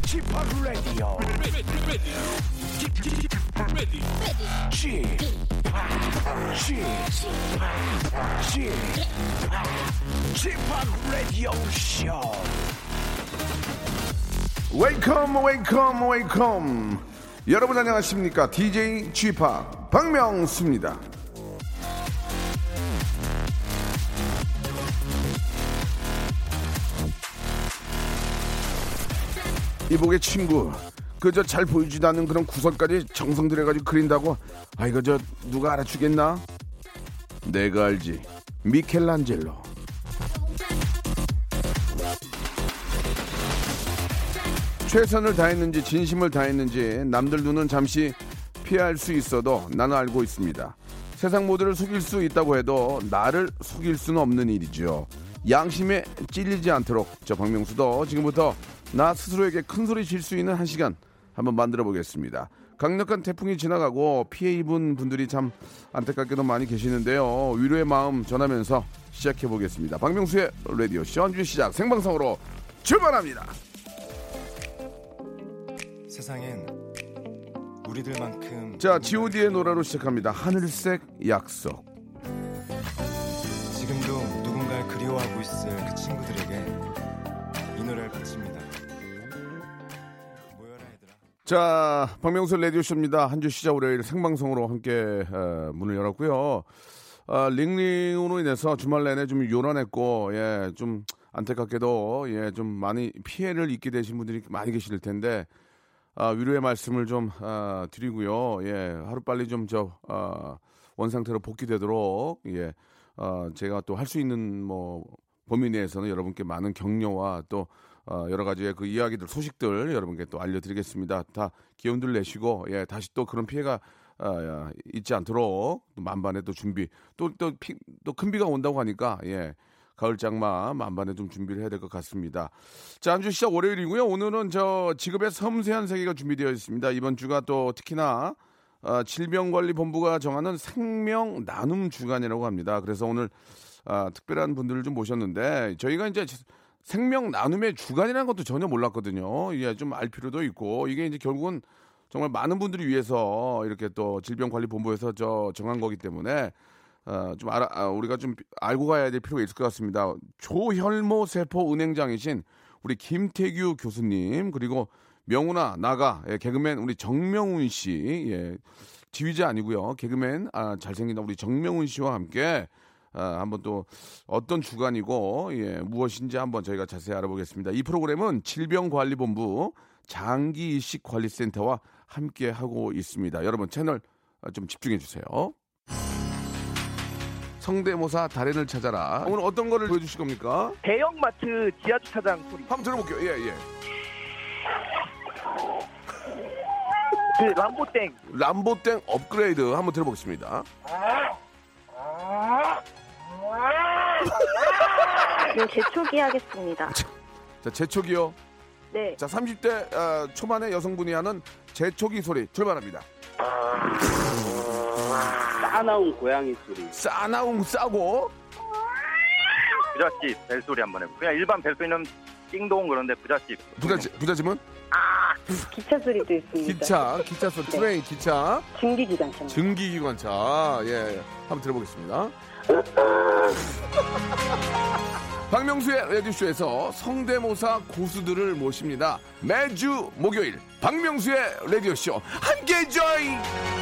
Chip, Radio Show. 웨이컴 웨이컴 웨이컴 여러분 안녕하십니까 DJ g 파 박명수입니다 이복의 친구. 그저 잘 보이지도 않는 그런 구설까지 정성 들여가지고 그린다고 아 이거 저 누가 알아주겠나? 내가 알지. 미켈란젤로. 최선을 다했는지 진심을 다했는지 남들 눈은 잠시 피할 수 있어도 나는 알고 있습니다. 세상 모두를 속일 수 있다고 해도 나를 속일 수는 없는 일이죠. 양심에 찔리지 않도록. 저 박명수도 지금부터 나 스스로에게 큰 소리 칠수 있는 한 시간 한번 만들어 보겠습니다. 강력한 태풍이 지나가고 피해 입은 분들이 참 안타깝게도 많이 계시는데요. 위로의 마음 전하면서 시작해 보겠습니다. 박명수의 라디오 시원주 시작 생방송으로 출발합니다. 세상엔 우리들만큼 자, G.O.D의 노래로 시작합니다. 하늘색 약속. 지금도 누군가를 그리워하고 있을 그 친구들에게 이 노래를 바칩니다. 자, 박명수 라디오쇼입니다. 한 주 시작 월요일 생방송으로 함께 어, 문을 열었고요. 아, 링링으로 인해서 주말 내내 좀 요란했고, 예, 좀 안타깝게도, 예, 좀 많이 피해를 입게 되신 분들이 많이 계실 텐데, 아, 위로의 말씀을 좀 아, 드리고요. 예, 하루빨리 좀 저 아, 원상태로 복귀되도록 예, 아, 제가 또 할 수 있는 뭐 범위 내에서는 여러분께 많은 격려와 또 어, 여러 가지의 그 이야기들 소식들 여러분께 또 알려드리겠습니다. 다 기운들 내시고 예, 다시 또 그런 피해가 아, 야, 있지 않도록 또 만반의 또 준비 또또또큰 비가 온다고 하니까 예. 가을 장마 만반에 좀 준비를 해야 될 것 같습니다. 자, 한 주 시작 월요일이고요. 오늘은 저 직업의 섬세한 세계가 준비되어 있습니다. 이번 주가 또 특히나 아, 질병관리본부가 정하는 생명 나눔 주간이라고 합니다. 그래서 오늘 아, 특별한 분들을 좀 모셨는데 저희가 이제 생명 나눔의 주간이라는 것도 전혀 몰랐거든요. 예, 좀 알 필요도 있고 이게 이제 결국은 정말 많은 분들을 위해서 이렇게 또 질병관리본부에서 저 정한 거기 때문에 어, 좀 알아, 아, 우리가 좀 알고 가야 될 필요가 있을 것 같습니다. 조혈모 세포 은행장이신 우리 김태규 교수님 그리고 명훈아 나가 예, 개그맨 우리 정명훈 씨 예, 지휘자 아니고요 개그맨 아, 잘생긴 우리 정명훈 씨와 함께 아, 한번 또 어떤 주간이고 예, 무엇인지 한번 저희가 자세히 알아보겠습니다. 이 프로그램은 질병관리본부 장기이식관리센터와 함께 하고 있습니다. 여러분 채널 아, 좀 집중해 주세요. 성대모사 달인을 찾아라. 오늘 어떤 거를 보여주실 겁니까? 대형마트 지하주차장 소리. 한번 들어볼게요. 예, 예. 그 람보땡. 람보땡 업그레이드 한번 들어보겠습니다. 네, 재초기 하겠습니다. 자, 재촉이요. 네. 자, 30대 어, 초반의 여성분이 하는 재촉이 소리 출발합니다. 싸나운 고양이 소리. 싸나웅 싸고 부잣집 벨소리 한번 해보. 그냥 일반 벨소리는 띵동 그런데 부잣집. 부잣집, 부잣집은 기차 소리도 있습니다. 기차, 기차 소리, 네. train, 기차, 증기기관차. 증기기관차. 예, 한번 들어보겠습니다. 박명수의 라디오쇼에서 성대모사 고수들을 모십니다. 매주 목요일 박명수의 라디오쇼 함께 join!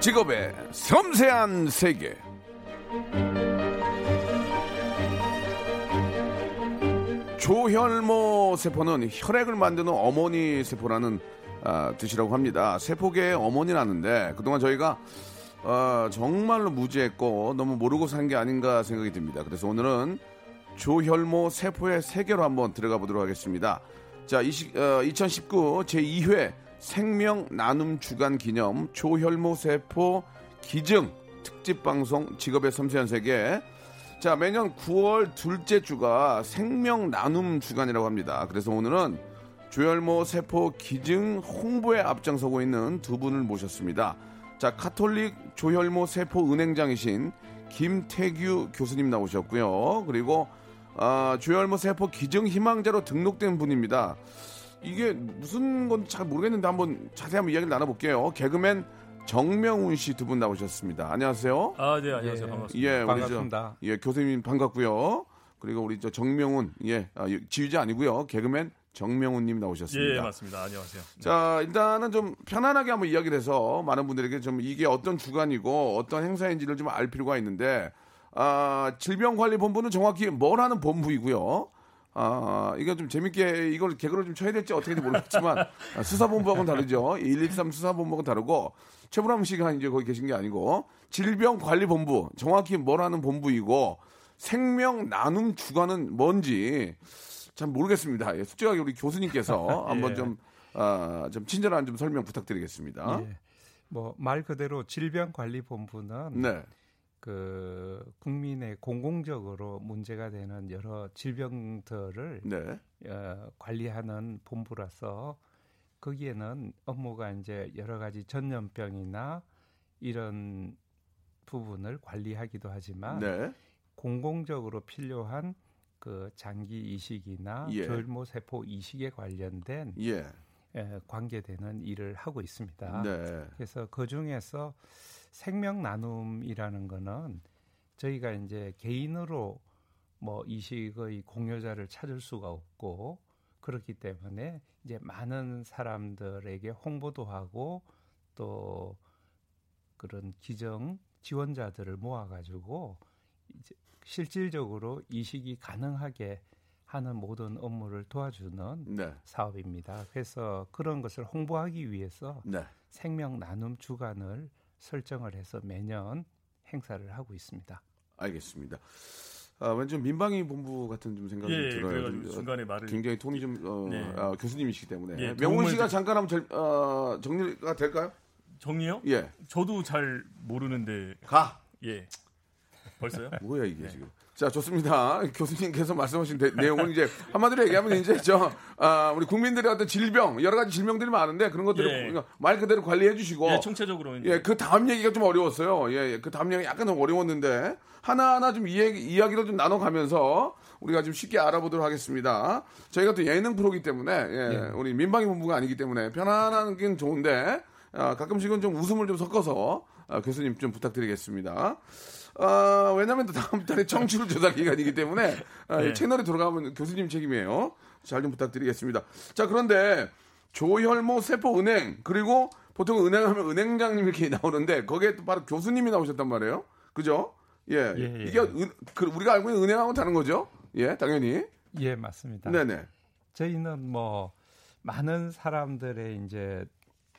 직업의 섬세한 세계. 조혈모 세포는 혈액을 만드는 어머니 세포라는 아, 뜻이라고 합니다. 세포계의 어머니라는데 그동안 저희가 어, 정말로 무지했고 너무 모르고 산 게 아닌가 생각이 듭니다. 그래서 오늘은 조혈모 세포의 세계로 한번 들어가 보도록 하겠습니다. 자, 20, 어, 2019 제2회 생명 나눔 주간 기념 조혈모 세포 기증 특집 방송 직업의 섬세한 세계. 자, 매년 9월 둘째 주가 생명 나눔 주간이라고 합니다. 그래서 오늘은 조혈모 세포 기증 홍보에 앞장서고 있는 두 분을 모셨습니다. 자, 카톨릭 조혈모 세포 은행장이신 김태규 교수님 나오셨고요. 그리고 아, 조혈모 세포 기증 희망자로 등록된 분입니다. 이게 무슨 건지 잘 모르겠는데 한번 자세히 한번 이야기를 나눠볼게요. 개그맨 정명훈 씨 두 분 나오셨습니다. 안녕하세요. 아, 네, 안녕하세요. 예. 반갑습니다. 예, 우리 반갑습니다. 저, 예, 교수님 반갑고요. 그리고 우리 저 정명훈, 예, 아, 지휘자 아니고요. 개그맨 정명훈님 나오셨습니다. 예, 맞습니다. 안녕하세요. 자, 일단은 좀 편안하게 한번 이야기를 해서 많은 분들에게 좀 이게 어떤 주간이고 어떤 행사인지를 좀 알 필요가 있는데, 아, 질병관리본부는 정확히 뭘 하는 본부이고요. 아, 이거 좀 재밌게 이걸 개그로 좀 쳐야 될지 어떻게 될지 모르겠지만 아, 수사본부하고는 다르죠. 113 수사본부하고는 다르고 최불암 씨가 이제 거기 계신 게 아니고 질병관리본부 정확히 뭘 하는 본부이고 생명 나눔 주간은 뭔지 잘 모르겠습니다. 예, 솔직하게 우리 교수님께서 한번 예. 좀, 아, 좀 친절한 좀 설명 부탁드리겠습니다. 예. 뭐말 그대로 질병관리본부는 네. 그 국민의 공공적으로 문제가 되는 여러 질병들을 네. 어, 관리하는 본부라서 거기에는 업무가 이제 여러 가지 전염병이나 이런 부분을 관리하기도 하지만 네. 공공적으로 필요한 그 장기 이식이나 예. 조혈모 세포 이식에 관련된 예. 에, 관계되는 일을 하고 있습니다. 네. 그래서 그 중에서 생명 나눔이라는 거는 저희가 이제 개인으로 뭐 이식의 공여자를 찾을 수가 없고 그렇기 때문에 이제 많은 사람들에게 홍보도 하고 또 그런 기정 지원자들을 모아가지고 이제 실질적으로 이식이 가능하게 하는 모든 업무를 도와주는 네. 사업입니다. 그래서 그런 것을 홍보하기 위해서 네. 생명 나눔 주간을 설정을 해서 매년 행사를 하고 있습니다. 알겠습니다. 아, 왠지 좀 민방위 본부 같은 좀 생각이 예, 들어요. 좀, 어, 중간에 말을 굉장히 톤이 좀 어, 네. 아, 교수님이시기 때문에 예, 명훈 씨가 좀- 잠깐 한번 절- 어, 정리가 될까요? 정리요? 예, 저도 잘 모르는데 가. 예. 벌써요? 뭐야 이게 네. 지금? 자 좋습니다. 교수님께서 말씀하신 대- 내용은 이제 한마디로 얘기하면 이제 저 아, 우리 국민들의 어떤 질병 여러 가지 질병들이 많은데 그런 것들을 예. 말 그대로 관리해 주시고 예, 총체적으로 이제 예, 그 다음 얘기가 좀 어려웠어요. 예, 예, 그 다음 얘기 약간 좀 어려웠는데 하나하나 좀 이야기, 이야기를 좀 나눠가면서 우리가 좀 쉽게 알아보도록 하겠습니다. 저희가 또 예능 프로기 때문에 예, 우리 민방위 본부가 아니기 때문에 편안한 게 좋은데 아, 가끔씩은 좀 웃음을 좀 섞어서 아, 교수님 좀 부탁드리겠습니다. 아, 왜냐하면 또 다음 달에 청취율 조사 기간이기 때문에 아, 이 네. 채널에 돌아가면 교수님 책임이에요. 잘 좀 부탁드리겠습니다. 자, 그런데 조혈모 세포 은행 그리고 보통 은행 하면 은행장님 이렇게 나오는데 거기에 또 바로 교수님이 나오셨단 말이에요. 그죠? 예, 예, 예. 이게 은- 그 우리가 알고 있는 은행하고는 다른 거죠? 예, 당연히. 예, 맞습니다. 네네. 저희는 뭐 많은 사람들의 이제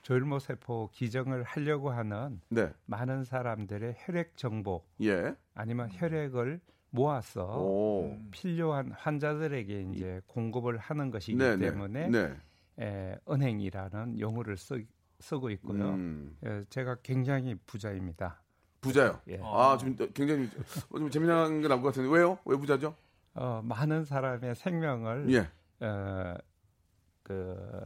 조혈모 세포 기정을 하려고 하는 네, 많은 사람들의 혈액 정보 예. 아니면 혈액을 모아서 오, 필요한 환자들에게 이제 공급을 하는 것이기 네네. 때문에 네. 에, 은행이라는 용어를 쓰, 쓰고 있고요. 음, 에, 제가 굉장히 부자입니다. 부자요. 예. 아, 좀 굉장히 좀 재미난 게 나올 것 같은데 왜요? 왜 부자죠? 어, 많은 사람의 생명을 예. 어, 그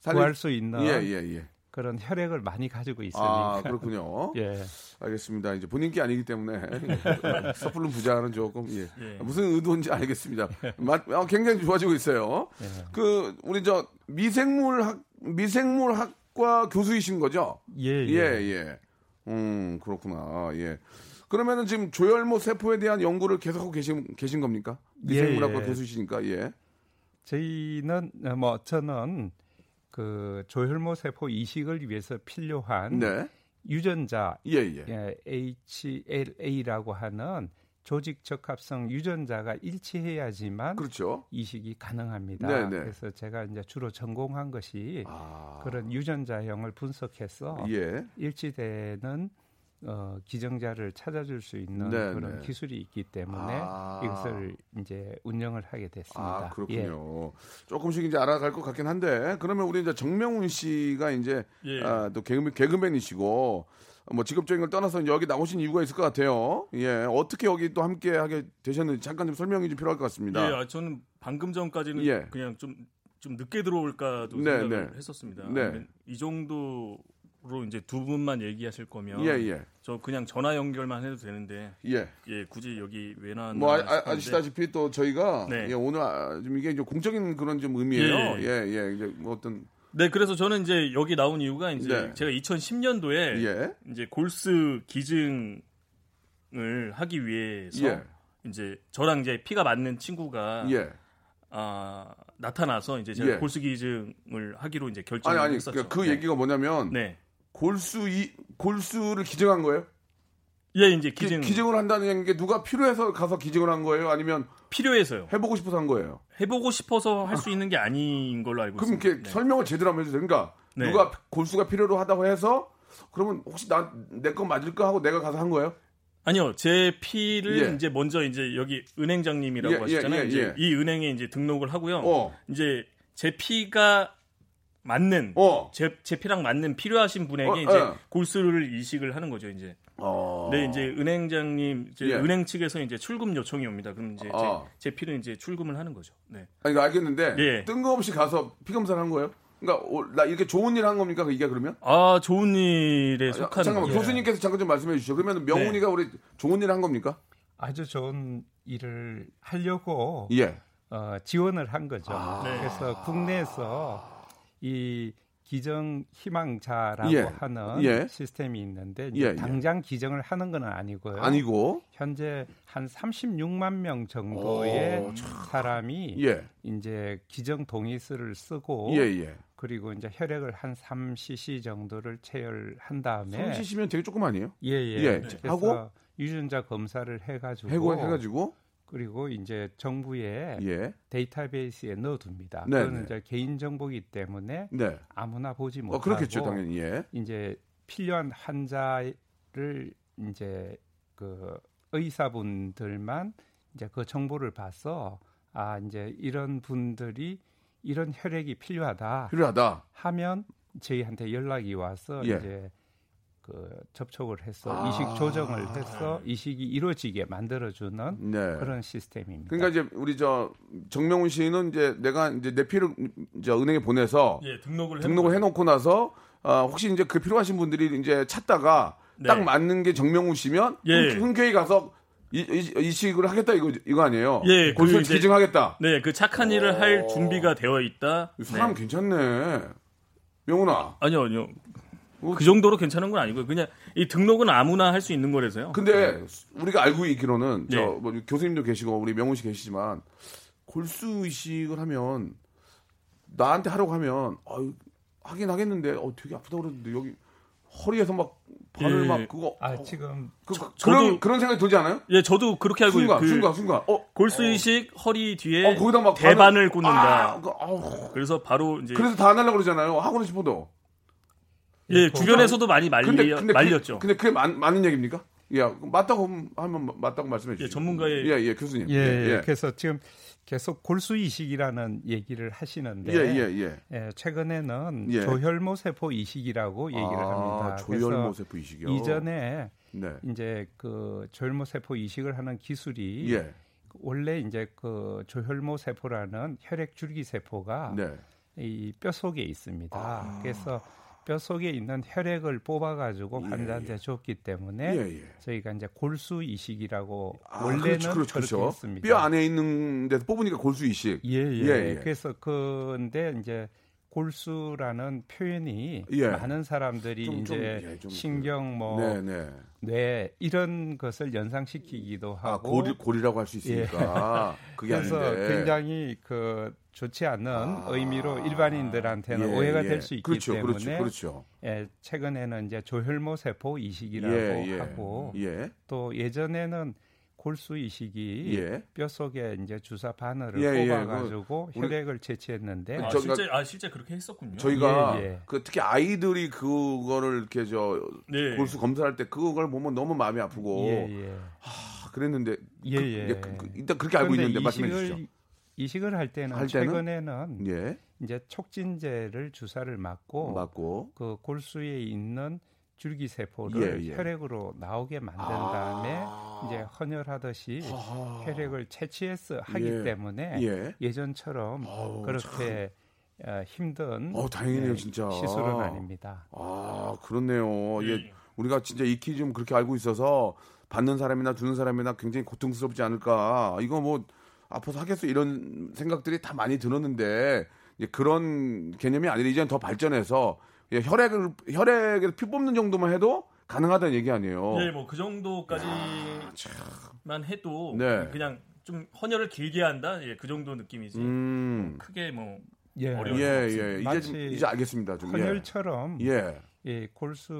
살리- 구할 수 있는 예, 예, 예. 그런 혈액을 많이 가지고 있으니까. 아, 그렇군요. 예. 알겠습니다. 이제 본인 게 아니기 때문에 섣불른 부자는 조금 예. 예. 무슨 의도인지 알겠습니다. 맛, 아, 굉장히 좋아지고 있어요. 예. 그 우리 저 미생물학 미생물학과 교수이신 거죠? 예, 예, 예. 음, 그렇구나. 예. 그러면은 지금 조혈모 세포에 대한 연구를 계속하고 계신 계신 겁니까? 미생물학과 예, 예. 교수이시니까 예. 저희는 어, 뭐 저는 그 조혈모 세포 이식을 위해서 필요한 네. 유전자 예, 예. 예, HLA라고 하는 조직 적합성 유전자가 일치해야지만 그렇죠. 이식이 가능합니다. 네, 네. 그래서 제가 이제 주로 전공한 것이 아. 그런 유전자형을 분석해서 예. 일치되는 어, 기증자를 찾아줄 수 있는 네, 그런 네. 기술이 있기 때문에 아. 이것을 이제 운영을 하게 됐습니다. 아, 그렇군요. 예. 조금씩 이제 알아갈 것 같긴 한데 그러면 우리 이제 정명훈 씨가 이제 예. 아, 또 개그맨, 개그맨이시고 뭐 직업적인 걸 떠나서 여기 나오신 이유가 있을 것 같아요. 예, 어떻게 여기 또 함께 하게 되셨는지 잠깐 좀 설명이 좀 필요할 것 같습니다. 예, 아, 저는 방금 전까지는 예. 그냥 좀, 좀 늦게 들어올까도 네, 생각을 네. 했었습니다. 네. 이 정도 로 이제 두 분만 얘기하실 거면 예, 예, 저 그냥 전화 연결만 해도 되는데 예. 예, 굳이 여기 왜 나왔나 뭐 아, 아, 싶었는데 아시다시피 또 저희가 네. 예, 오늘 아, 좀 이게 좀 공적인 그런 좀 의미예요. 예. 예, 예, 이제 뭐 어떤 네, 그래서 저는 이제 여기 나온 이유가 이제 네. 제가 2010년도에 예, 이제 골스 기증을 하기 위해서 예, 이제 저랑 이제 피가 맞는 친구가 예. 아, 나타나서 이제 제가 예. 골스 기증을 하기로 이제 아니 결정을 아니 했었죠. 그, 그 네. 얘기가 뭐냐면 네. 골수 이 골수를 기증한 거예요? 예, 이제 기, 기증 기 증을 한다는 게 누가 필요해서 가서 기증을 한 거예요? 아니면 필요해서요. 해보고 싶어서 한 거예요? 해보고 싶어서 할 수 있는 게 아닌 걸로 알고 그럼 있습니다. 이렇게 네. 설명을 제대로 한번 해주세요. 그러니까 네. 누가 골수가 필요로 하다고 해서 그러면 혹시 나 내 거 맞을까 하고 내가 가서 한 거예요? 아니요, 제 피를 예. 이제 먼저 이제 여기 은행장님이라고 예, 하셨잖아요. 예, 예, 예. 이 은행에 이제 등록을 하고요. 어, 이제 제 피가 맞는 어, 제, 제 피랑 맞는 필요하신 분에게 어, 이제 예. 골수를 이식을 하는 거죠, 이제. 어. 네, 이제 은행장님, 이제 예. 은행 측에서 이제 출금 요청이 옵니다. 그럼 이제 어. 제, 제 피를 이제 출금을 하는 거죠. 네. 아니 이거 알겠는데 예. 뜬금없이 가서 피 검사를 한 거예요? 그러니까 오, 나 이렇게 좋은 일 한 겁니까 이게 그러면? 아, 좋은 일에 아, 속하는 잠깐만 거죠. 교수님께서 잠깐 좀 말씀해 주시죠. 그러면 명훈이가 우리 좋은 일 한 겁니까? 아주 좋은 일을 하려고 예. 어, 지원을 한 거죠. 아. 네. 그래서 국내에서 이 기정 희망자라고 예. 하는 예. 시스템이 있는데 예, 예. 당장 기정을 하는 건 아니고요. 아니고 현재 한 36만 명 정도의 오, 사람이 예. 이제 기정 동의서를 쓰고 예, 예. 그리고 이제 혈액을 한 3cc 정도를 체열한 다음에 성시시면 되게 조금 아니에요? 예, 예. 하고? 유전자 검사를 해가지고 해고 해가지고 그리고 이제 정부에 예. 데이터베이스에 넣어둡니다. 네, 그거는 네. 이제 개인 정보기 때문에 네. 아무나 보지 못하고 어 그렇겠죠 당연히 예. 이제 필요한 환자를 이제 그 의사분들만 이제 그 정보를 봐서 아 이제 이런 분들이 이런 혈액이 필요하다 필요하다. 하면 저희한테 연락이 와서 예. 이제 그 접촉을 해서 아. 이식 조정을 해서 이식이 이루어지게 만들어주는 네. 그런 시스템입니다. 그러니까 이제 우리 저 정명훈 씨는 이제 내가 이제 내 피를 이제 은행에 보내서 예, 등록을 등록을 해놓고 나서 아, 혹시 이제 그 필요하신 분들이 이제 찾다가 네. 딱 맞는 게 정명훈 씨면 예. 흔- 흔쾌히 가서 이, 이, 이 식을 하겠다 이거 이거 아니에요? 예, 그 기증하겠다. 네, 그 착한 일을 할 준비가 되어 있다. 사람 네. 괜찮네. 명훈아. 아니요, 아니요. 뭐- 그 정도로 괜찮은 건 아니고요. 그냥 이 등록은 아무나 할 수 있는 거라서요. 근데 우리가 알고 있기로는 네. 저뭐 교수님도 계시고 우리 명훈 씨 계시지만 골수 이식을 하면 나한테 하라고 하면 아유, 하긴 하겠는데 어 되게 아프다고 그러는데 여기 허리에서 막 발을 예. 막 그거 아 지금 그, 저- 그런 저도- 그런 생각이 들지 않아요? 예, 저도 그렇게 알고 순간 그 순간 순간 어 골수 이식 허리 뒤에 어, 거기다 막 대반을 꽂는다. 아, 그. 그래서 바로 이제 그래서 다 안 하려고 그러잖아요. 하고는 싶어도. 예, 주변에서도 많이 말리, 근데 근데 말렸죠. 그, 근데 그게 맞, 맞는 얘기입니까? 예, 맞다고 하면 맞다고 말씀해 주시죠. 예, 전문가의 예, 예, 교수님. 예, 예, 그래서 지금 계속 골수 이식이라는 얘기를 하시는데 예, 예, 예. 예, 최근에는 예. 조혈모 세포 이식이라고 얘기를 아, 합니다. 조혈모 세포 이식이요. 이전에 네. 이제 그 조혈모 세포 이식을 하는 기술이 예. 원래 이제 그 조혈모 세포라는 혈액 줄기 세포가 네. 이뼈 속에 있습니다. 아. 그래서 뼈 속에 있는 혈액을 뽑아가지고 예, 환자한테 줬기 때문에 예, 예. 저희가 이제 골수 이식이라고 아, 원래는 그렇죠, 그렇죠, 그렇죠. 뼈 안에 있는 데서 뽑으니까 골수 이식. 예, 예. 예, 예. 그래서 근데 이제 골수라는 표현이 예. 많은 사람들이 좀, 좀, 이제 예, 좀 신경 뭐 네, 네. 뇌 이런 것을 연상시키기도 아, 하고 골, 골이라고 할 수 있으니까. 그게 그래서 아닌데. 굉장히 그 좋지 않은 아. 의미로 일반인들한테는 예, 오해가 예. 될수 있기 그렇죠, 때문에 그렇죠, 그렇죠. 예, 최근에는 이제 조혈모 세포 이식이라고 예, 예. 하고 예. 또 예전에는 골수 이식이 예. 뼈 속에 이제 주사 바늘을 예, 예, 뽑아가지고 그 우리- 혈액을 채취했는데 아, 저희가- 실제 아 실제 그렇게 했었군요. 저희가 예, 예. 그 특히 아이들이 그거를 이렇게 저 네. 골수 검사할 때 그걸 보면 너무 마음이 아프고 예, 예. 아, 그랬는데 예, 그, 예. 예, 그- 그- 일단 그렇게 알고 있는데 말씀해 이식을- 주시죠. 이식을 할 때는, 할 때는? 최근에는 예, 이제 촉진제를 주사를 맞고 맞고 그 골수에 있는 줄기 세포를 예, 예. 혈액으로 나오게 만든 다음에 이제 헌혈하듯이 혈액을 채취해서 하기 예. 때문에 예. 예전처럼 아우, 그렇게 어, 힘든 어, 다행이네요, 예, 진짜. 시술은 아닙니다. 아 그렇네요. 예. 예, 우리가 진짜 익히 좀 그렇게 알고 있어서 받는 사람이나 주는 사람이나 굉장히 고통스럽지 않을까. 이거 뭐 아파서 하겠어 이런 생각들이 다 많이 들었는데 이제 그런 개념이 아니라 이제는 더 발전해서 예, 혈액을 혈액에서 피 뽑는 정도만 해도 가능하다는 얘기 아니에요. 예, 뭐그 정도까지만 해도 네. 그냥 좀 헌혈을 길게 한다. 예, 그 정도 느낌이지. 음. 크게 뭐 예, 어려운 예, 건 예. 이제 마치 좀, 이제 알겠습니다. 좀. 헌혈처럼 예. 예. 예, 골수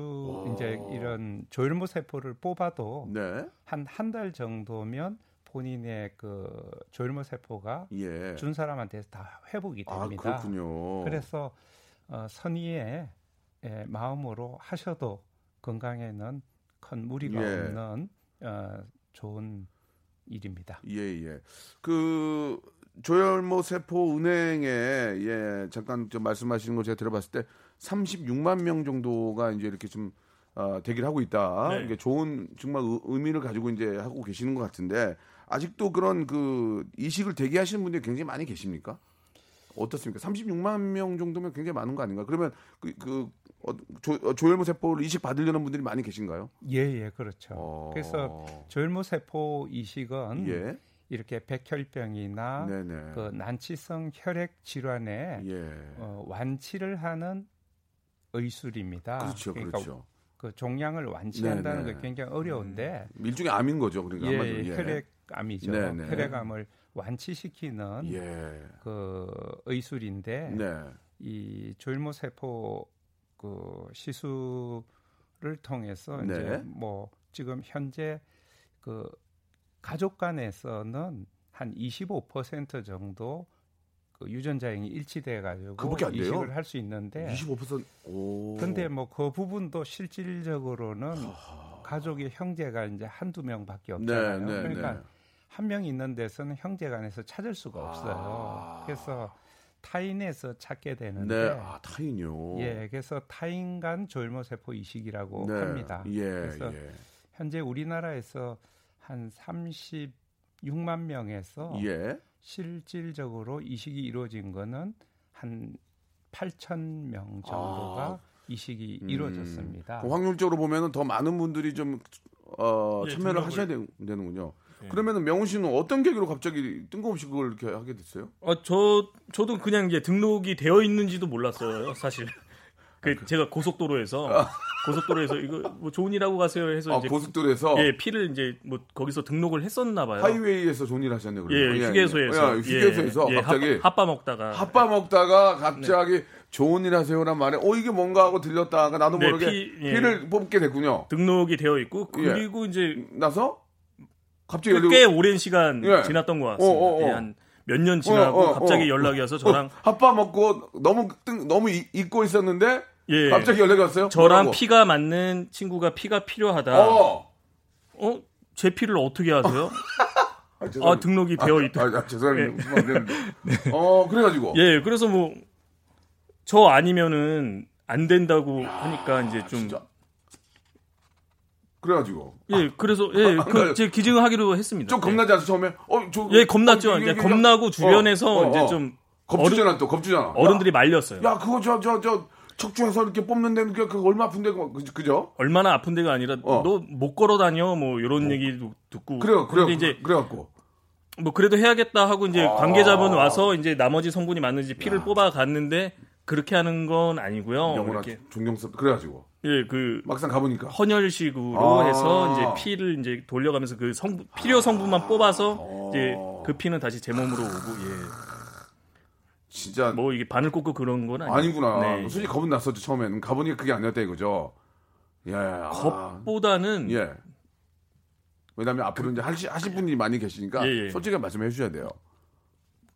오. 이제 이런 조혈모 세포를 뽑아도 네. 한한 달 정도면 본인의 그 조혈모 세포가 예. 준 사람한테 다 회복이 아, 됩니다. 그렇군요. 그래서 어, 선의의 예, 마음으로 하셔도 건강에는 큰 무리가 예. 없는 어, 좋은 일입니다. 예, 예. 그 조혈모 세포 은행에 예, 잠깐 좀 말씀하시는 거 제가 들어봤을 때 36만 명 정도가 이제 이렇게 좀 어, 대기를 하고 있다. 네. 이게 좋은 정말 의- 의미를 가지고 이제 하고 계시는 것 같은데 아직도 그런 그 이식을 대기하시는 분들이 굉장히 많이 계십니까? 어떻습니까? 36만 명 정도면 굉장히 많은 거 아닌가? 그러면 그, 그 어, 조, 어, 조혈모 세포를 이식 받으려는 분들이 많이 계신가요? 예, 예, 그렇죠. 어. 그래서 조혈모 세포 이식은 예, 이렇게 백혈병이나 네네, 그 난치성 혈액 질환에 예, 어, 완치를 하는 의술입니다. 그렇죠, 그러니까 그렇죠. 그 종양을 완치한다는. 게 굉장히 어려운데 일종의 암인 거죠. 그러니까 예, 한마디로, 예. 혈액암이죠. 혈액암을 완치시키는 예. 그 의술인데 네. 이 조혈모 세포 그 시술을 통해서 네. 이제 뭐 지금 현재 그 가족 간에서는 한 25% 정도 그 유전자형이 일치돼 가지고? 이식을 할 수 있는데 25% 오. 근데 뭐 그 부분도 실질적으로는 가족의 형제가 이제 한두 명밖에 네, 없잖아요. 네, 그러니까 네. 한명 있는 데서는 형제간에서 찾을 수가 없어요. 아. 그래서 타인에서 찾게 네. 되는데 아, 타인요. 예, 그래서 타인간 조혈모 세포 이식이라고 네. 합니다. 예, 그래서 예. 현재 우리나라에서 한 36만 명에서 예. 실질적으로 이식이 이루어진 거는 한 8천 명 정도가 아. 이식이 음. 이루어졌습니다. 그럼 확률적으로 보면은 더 많은 분들이 좀 어, 예, 참여를 하셔야 되, 되는군요. 예. 그러면은 명훈 씨는 어떤 계기로 갑자기 뜬금없이 그걸 이렇게 하게 됐어요? 어, 저 저도 그냥 이제 등록이 되어 있는지도 몰랐어요, 사실. 그 제가 고속도로에서 고속도로에서 이거 뭐 좋은 일하고 가세요 해서 아, 이제 고속도로에서 예, 피를 이제 뭐 거기서 등록을 했었나 봐요. 하이웨이에서 좋은 일 하셨네 예, 그러면. 휴게소에서 예, 휴게소에서 예, 예, 갑자기 핫바, 핫바 먹다가 핫바 먹다가 갑자기 좋은 일 하세요란 말에 어 이게 뭔가 하고 들렸다가 나도 네, 모르게 피- 예. 피를 뽑게 됐군요. 등록이 되어 있고 예. 그리고 이제 나서 갑자기 꽤 열리고 오랜 시간 예. 지났던 것 같습니다. 어, 어, 어. 예, 한몇 년 지나고 어, 어, 갑자기 어. 연락이 와서 저랑 핫바 먹고 너무 뜬, 너무 이- 잊고 있었는데 예, 갑자기 연락이 왔어요. 저랑 뭐라고? 피가 맞는 친구가 피가 필요하다. 어. 어? 제 피를 어떻게 아세요? 아, 아. 등록이 되어 있다. 아, 아, 죄송합니다. 안 되는데. 어, 그래가지고. 예, 그래서 뭐 저 아니면은 안 된다고 하니까 이제 좀 진짜. 그래가지고. 예, 그래서 예, 안 그 가요. 제 기증하기로 했습니다. 좀 겁나지 않았어, 처음에? 어, 저. 예, 예, 겁났죠. 어, 이제 겁나고 어, 주변에서 어, 이제 어. 좀 겁주잖아, 또, 겁주잖아. 어른들이 말렸어요. 야, 야, 그거 저, 저, 저, 척추해서 이렇게 뽑는데, 그게 그거 얼마 아픈데, 그거, 그- 그죠? 얼마나 아픈 데가 아니라 어. 너못 걸어 다녀 뭐 이런 얘기도 듣고 그래요, 그래요. 근데 이제 그래갖고. 뭐 그래도 해야겠다 하고 이제 아. 관계자분 와서 이제 나머지 성분이 맞는지 피를 뽑아 갔는데 그렇게 하는 건 아니고요. 이렇게 존경스럽다. 그래가지고. 예, 그 막상 가보니까. 헌혈식으로 아. 해서 이제 피를 이제 돌려가면서 그 성분 필요 성분만 뽑아서 어. 이제 그 피는 다시 제 몸으로 오고 진짜. 예. 뭐 이게 바늘 꽂고 그런 건 아니고 아니구나. 네. 솔직히 겁은 났었죠, 처음에는. 가보니까 그게 아니었다 이거죠. 예. 아. 겁보다는 예. 왜냐하면 앞으로 이제 하시, 하실 분이 많이 계시니까 예, 예. 솔직하게 말씀해 주셔야 돼요.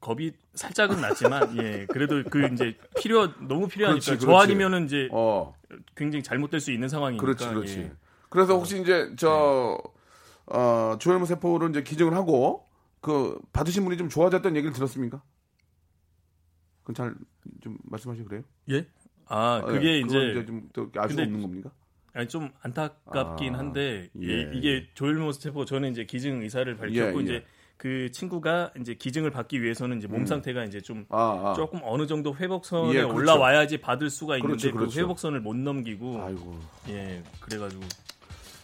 겁이 살짝은 났지만 예 그래도 그 이제 필요 너무 필요하니까 그렇지, 저 그렇지. 아니면은 이제 어, 굉장히 잘못될 수 있는 상황이니까 그렇지, 그렇지. 예. 그래서 혹시 이제 저 어, 조혈모 세포를 이제 기증을 하고 그 받으신 분이 좀 좋아졌다는 얘기를 들었습니까? 그건 잘 좀 말씀하시 그래요? 예? 아 아, 그게 예, 그건 이제 좀알 수 근데 없는 겁니까? 아니 좀 안타깝긴 아, 한데 예, 예, 이 게 조혈모 세포 저는 이제 기증 의사를 밝혔고 예, 예. 이제 그 친구가 이제 기증을 받기 위해서는 이제 몸 음. 상태가 이제 좀 아, 아. 조금 어느 정도 회복선에 예, 그렇죠. 올라와야지 받을 수가 있는데 그렇죠, 그 그렇죠. 회복선을 못 넘기고 아이고. 예 그래가지고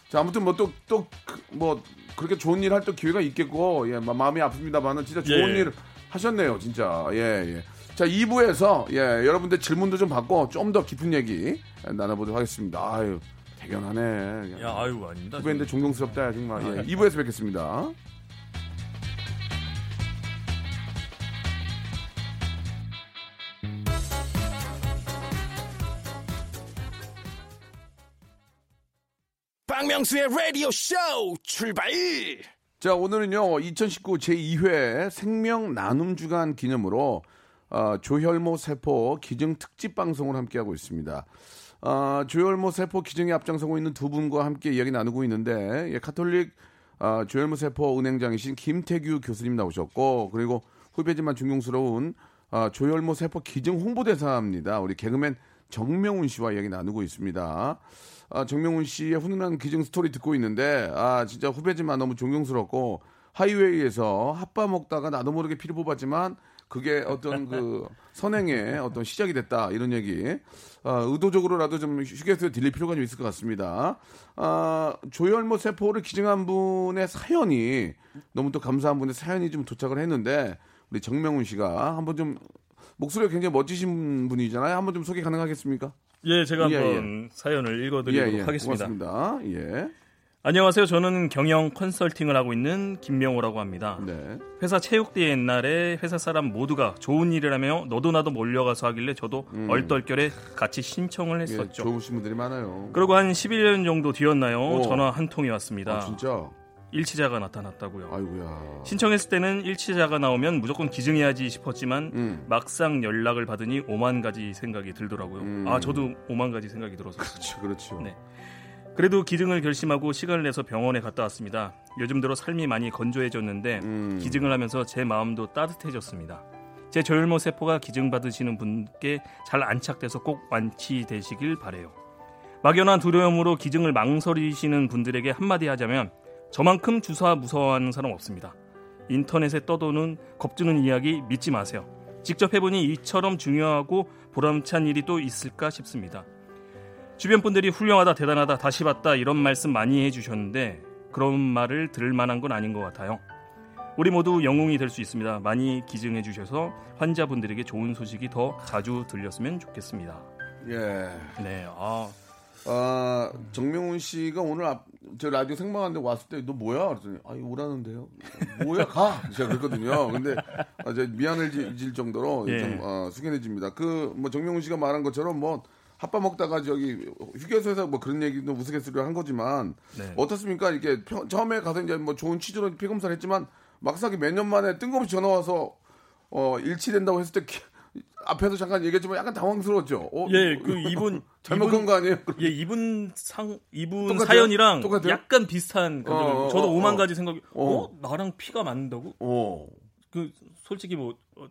자 아무튼 뭐 또 또 뭐 그렇게 좋은 일 할 또 기회가 있겠고 예 마- 마음이 아픕니다만은 진짜 좋은 예. 일 하셨네요 진짜 예 예. 자 2부에서 예 여러분들 질문도 좀 받고 좀 더 깊은 얘기 나눠보도록 하겠습니다. 아유 대견하네. 야 아유 아닙니다. 후배인데 존경스럽다 정말. 예. 아, 2부에서 뵙겠습니다. 박명수의 라디오 쇼 출발! 자, 오늘은요, 2019 제2회 생명 나눔 주간 기념으로 어, 조혈모 세포 기증 특집 방송을 함께하고 있습니다. 어, 조혈모 세포 기증에 앞장서고 있는 두 분과 함께 이야기 나누고 있는데, 예, 카톨릭 어, 조혈모 세포 은행장이신 김태규 교수님 나오셨고, 그리고 후배지만 존경스러운 어, 조혈모 세포 기증 홍보대사입니다. 우리 개그맨 정명훈 씨와 이야기 나누고 있습니다. 아, 정명훈 씨의 훈훈한 기증 스토리 듣고 있는데 아 진짜 후배지만 너무 존경스럽고 하이웨이에서 핫바 먹다가 나도 모르게 피를 뽑았지만 그게 어떤 그 선행의 어떤 시작이 됐다 이런 얘기 아, 의도적으로라도 좀 휴게소에 들릴 필요가 좀 있을 것 같습니다. 아, 조혈모 세포를 기증한 분의 사연이 너무 또 감사한 분의 사연이 좀 도착을 했는데 우리 정명훈 씨가 한번 좀 목소리가 굉장히 멋지신 분이잖아요. 한번 좀 소개 가능하겠습니까? 예 제가 예, 한번 사연을 읽어드리도록 하겠습니다. 고맙습니다. 예. 안녕하세요. 저는 경영 컨설팅을 하고 있는 김명호라고 합니다. 네. 회사 체육대회 옛날에 회사 사람 모두가 좋은 일이라며 너도 나도 몰려가서 하길래 저도 음. 얼떨결에 같이 신청을 예, 했었죠. 좋으신 분들이 많아요. 그리고 한 11년 정도 뒤였나요? 어. 전화 한 통이 왔습니다. 아, 진짜? 일치자가 나타났다고요. 아이고야. 신청했을 때는 일치자가 나오면 무조건 기증해야지 싶었지만 음. 막상 연락을 받으니 오만 가지 생각이 들더라고요. 음. 아 저도 오만 가지 생각이 들어서 그렇죠, 그렇죠. 네. 그래도 기증을 결심하고 시간을 내서 병원에 갔다 왔습니다. 요즘 들어 삶이 많이 건조해졌는데 음. 기증을 하면서 제 마음도 따뜻해졌습니다. 제 조혈모 세포가 기증 받으시는 분께 잘 안착돼서 꼭 완치되시길 바래요. 막연한 두려움으로 기증을 망설이시는 분들에게 한마디 하자면 저만큼 주사 무서워하는 사람 없습니다. 인터넷에 떠도는 겁주는 이야기 믿지 마세요. 직접 해보니 이처럼 중요하고 보람찬 일이 또 있을까 싶습니다. 주변 분들이 훌륭하다, 대단하다, 다시 봤다 이런 말씀 많이 해주셨는데 그런 말을 들을 만한 건 아닌 것 같아요. 우리 모두 영웅이 될 수 있습니다. 많이 기증해 주셔서 환자분들에게 좋은 소식이 더 자주 들렸으면 좋겠습니다. 예. 네, 아, 아, 정명훈 씨가 오늘 앞, 저 라디오 생방하는데 왔을 때 너 뭐야? 그랬더니 아니 오라는데요. 뭐야 가. 제가 그랬거든요. 근데 아, 제 미안해질 정도로 예. 좀 어, 숙연해집니다. 그 뭐 정명훈 씨가 말한 것처럼 뭐 핫바 먹다가 저기 휴게소에서 뭐 그런 얘기도 우스갯소리를 한 거지만 네. 어떻습니까? 이렇게 평- 처음에 가서 이제 뭐 좋은 취지로 피 검사를 했지만 막상 몇 년 만에 뜬금없이 전화 와서 어 일치된다고 했을 때 기- 앞에서 잠깐 얘기했지만 약간 당황스러웠죠. 어, 예, 그 이분 잘못 이분- 간거 아니에요? 예, 이분 상 이분 똑같아요? 사연이랑 똑같아요? 약간 비슷한 어, 어, 저도 어, 오만 어. 가지 생각이 어. 어. 나랑 피가 맞는다고? 어. 그 솔직히 뭐 어,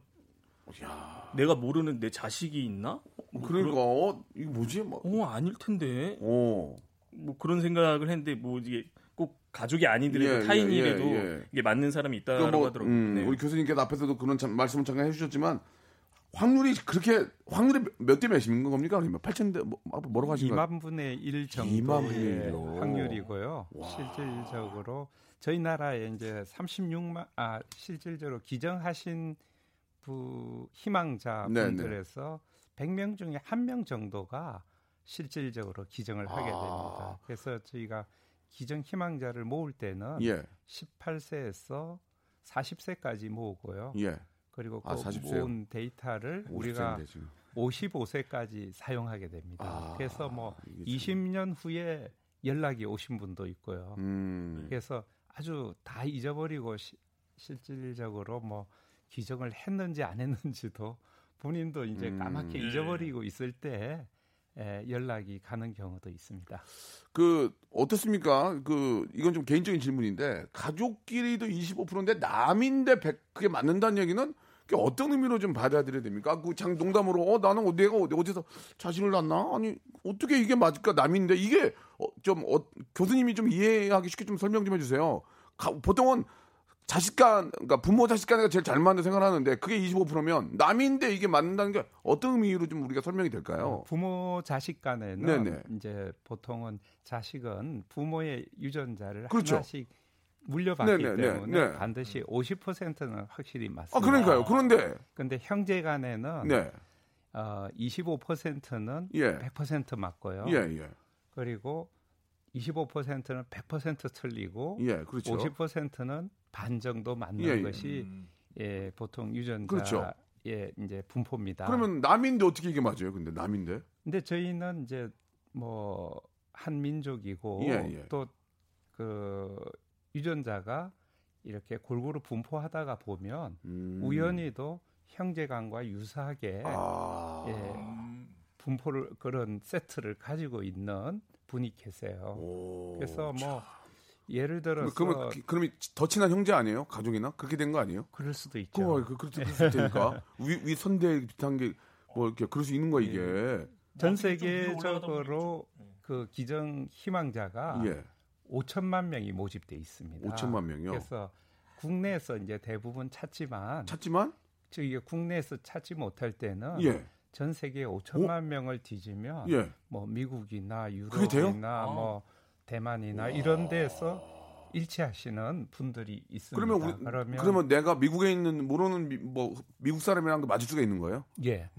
야. 내가 모르는 내 자식이 있나? 뭐 그러니까 어, 이게 뭐지? 막. 어 아닐 텐데 어. 뭐 그런 생각을 했는데 뭐 이게 꼭 가족이 아니더라도 예, 타인이라도 예, 예. 이게 맞는 사람이 있다라고 그러니까 뭐, 하더라고요. 음, 네. 우리 교수님께서 앞에서도 그런 참- 말씀을 잠깐 해주셨지만 확률이 그렇게 확률이 몇 대 몇인 겁니까? 아니면 8천 대 뭐, 아, 뭐라고 하신 거예요? 2만 분의 1 2만 분의 정도의. 확률이고요. 와. 실질적으로 저희 나라에 이제 36만 아 실질적으로 기정하신 부 희망자 네, 분들에서 100명 중에 한명 정도가 실질적으로 기정을 하게 아. 됩니다. 그래서 저희가 기정 희망자를 모을 때는 예, 18세에서 40세까지 모으고요. 예. 그리고 그 아, 40 세요? 모은 데이터를 우리가 50세인데 지금. 55세까지 사용하게 됩니다. 아, 그래서 뭐 이게 참- 20년 후에 연락이 오신 분도 있고요. 음. 그래서 아주 다 잊어버리고 시, 실질적으로 뭐 기증을 했는지 안 했는지도 본인도 이제 음. 까맣게 네. 잊어버리고 있을 때 에, 연락이 가는 경우도 있습니다. 그 어떻습니까? 그 이건 좀 개인적인 질문인데 가족끼리도 25%인데 남인데 100 그게 맞는다는 얘기는 그게 어떤 의미로 좀 받아들여야 됩니까? 그장 농담으로 어 나는 어, 내가 어디 어디서 자식을 낳나? 아니 어떻게 이게 맞을까? 남인데 이게 어, 좀 어, 교수님이 좀 이해하기 쉽게 좀 설명 좀 해주세요. 가- 보통은 자식 간 그러니까 부모 자식 간가 제일 잘 맞는 생각하는데 그게 25%면 남인데 이게 맞는다는 게 어떤 의미로 좀 우리가 설명이 될까요? 부모 자식 간에는 네네. 이제 보통은 자식은 부모의 유전자를 그렇죠. 하나씩 물려받기 네네, 네, 때문에 네. 반드시 50%는 확실히 맞습니다. 아 그러니까요. 그런데 근데 형제 간에는 네, 어, 25%는 예. 100% 맞고요. 예, 예, 그리고 25%는 100% 틀리고 예, 그렇죠. 50%는 반 정도 맞는 예, 예. 것이 예, 보통 유전자의 그렇죠. 이제 분포입니다. 그러면 남인데 어떻게 이게 맞아요? 근데 남인데? 근데 저희는 이제 뭐 한 민족이고 예, 예. 또그 유전자가 이렇게 골고루 분포하다가 보면 음. 우연히도 형제간과 유사하게 아. 예, 분포를 그런 세트를 가지고 있는 분이 계세요. 오. 그래서 뭐 예를 들어서 그러면 그- 그러면 더 친한 형제 아니에요? 가족이나 그렇게 된 거 아니에요? 그럴 수도 있죠. 그, 그 그렇게 그럴 수 있다니까 위, 위 선대 비슷한 게 뭐 이렇게 그럴 수 있는 거야 이게. 전 나중에 좀 위로 올라가다 세계적으로 그 기증 희망자가 예. 5천만 명이 모집돼 있습니다. 5천만 명이요? 그래서 국내에서 이제 대부분 찾지만 찾지만 저기 국내에서 찾지 못할 때는 예. 전 세계 5천만 명을 뒤지면 예. 뭐 미국이나? 유럽이나 아. 뭐 대만이나 이런 데서 일치하시는 분들이 있습니다. 그러면 우리 그러면 그러면 내가 미국에 있는 모르는 미, 뭐 미국 사람이랑도 맞을 수가 있는 거예요? 예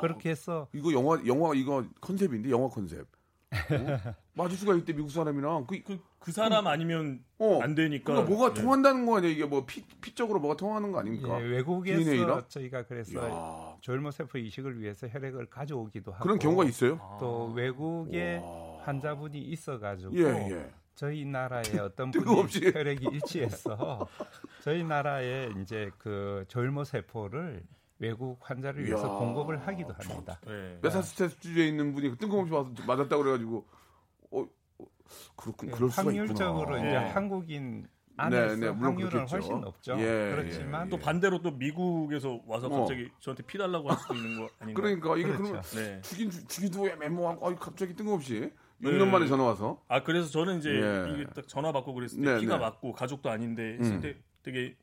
그렇게 해서 이거 영화 영화 이거 컨셉인데 영화 컨셉. 어? 맞을 수가 있대 미국 사람이랑 그 그, 그 사람 아니면 어, 안 되니까. 그러니까 뭐가 네. 통한다는 거 아니야 이게 뭐 피, 피적으로 뭐가 통하는 거 아닙니까? 예? 외국에서 저희가 그래서. 조혈모세포 이식을 위해서 혈액을 가져오기도 하고 그런 경우가 있어요? 또 외국에 환자분이 있어가지고 예, 예. 저희 나라의 어떤. 분이 혈액이 일치해서 저희 나라에 이제 그 조혈모세포를 외국 환자를 위해서 이야. 공급을 하기도 합니다. 네. 메사스테스주에 있는 분이 뜬금없이 와서 맞았다 고 그래가지고 어, 어 그렇군 그럴 수가 있구나. 예, 확률적으로 이제 네. 한국인 안에서 네, 물론 확률은 그렇겠죠. 훨씬 높죠. 예, 그렇지만 예, 또 반대로 또 미국에서 와서 어. 갑자기 저한테 피 달라고 할 수도 있는 거 아닌가? 그러니까 이게 그렇죠. 그러면 네. 죽인 애매모하고 아유, 갑자기 뜬금없이 6년 만에 전화 와서 아 그래서 저는 이제 예. 이게 딱 전화 받고 그랬을 때 네, 피가 네. 맞고 가족도 아닌데 음. 했을 때 되게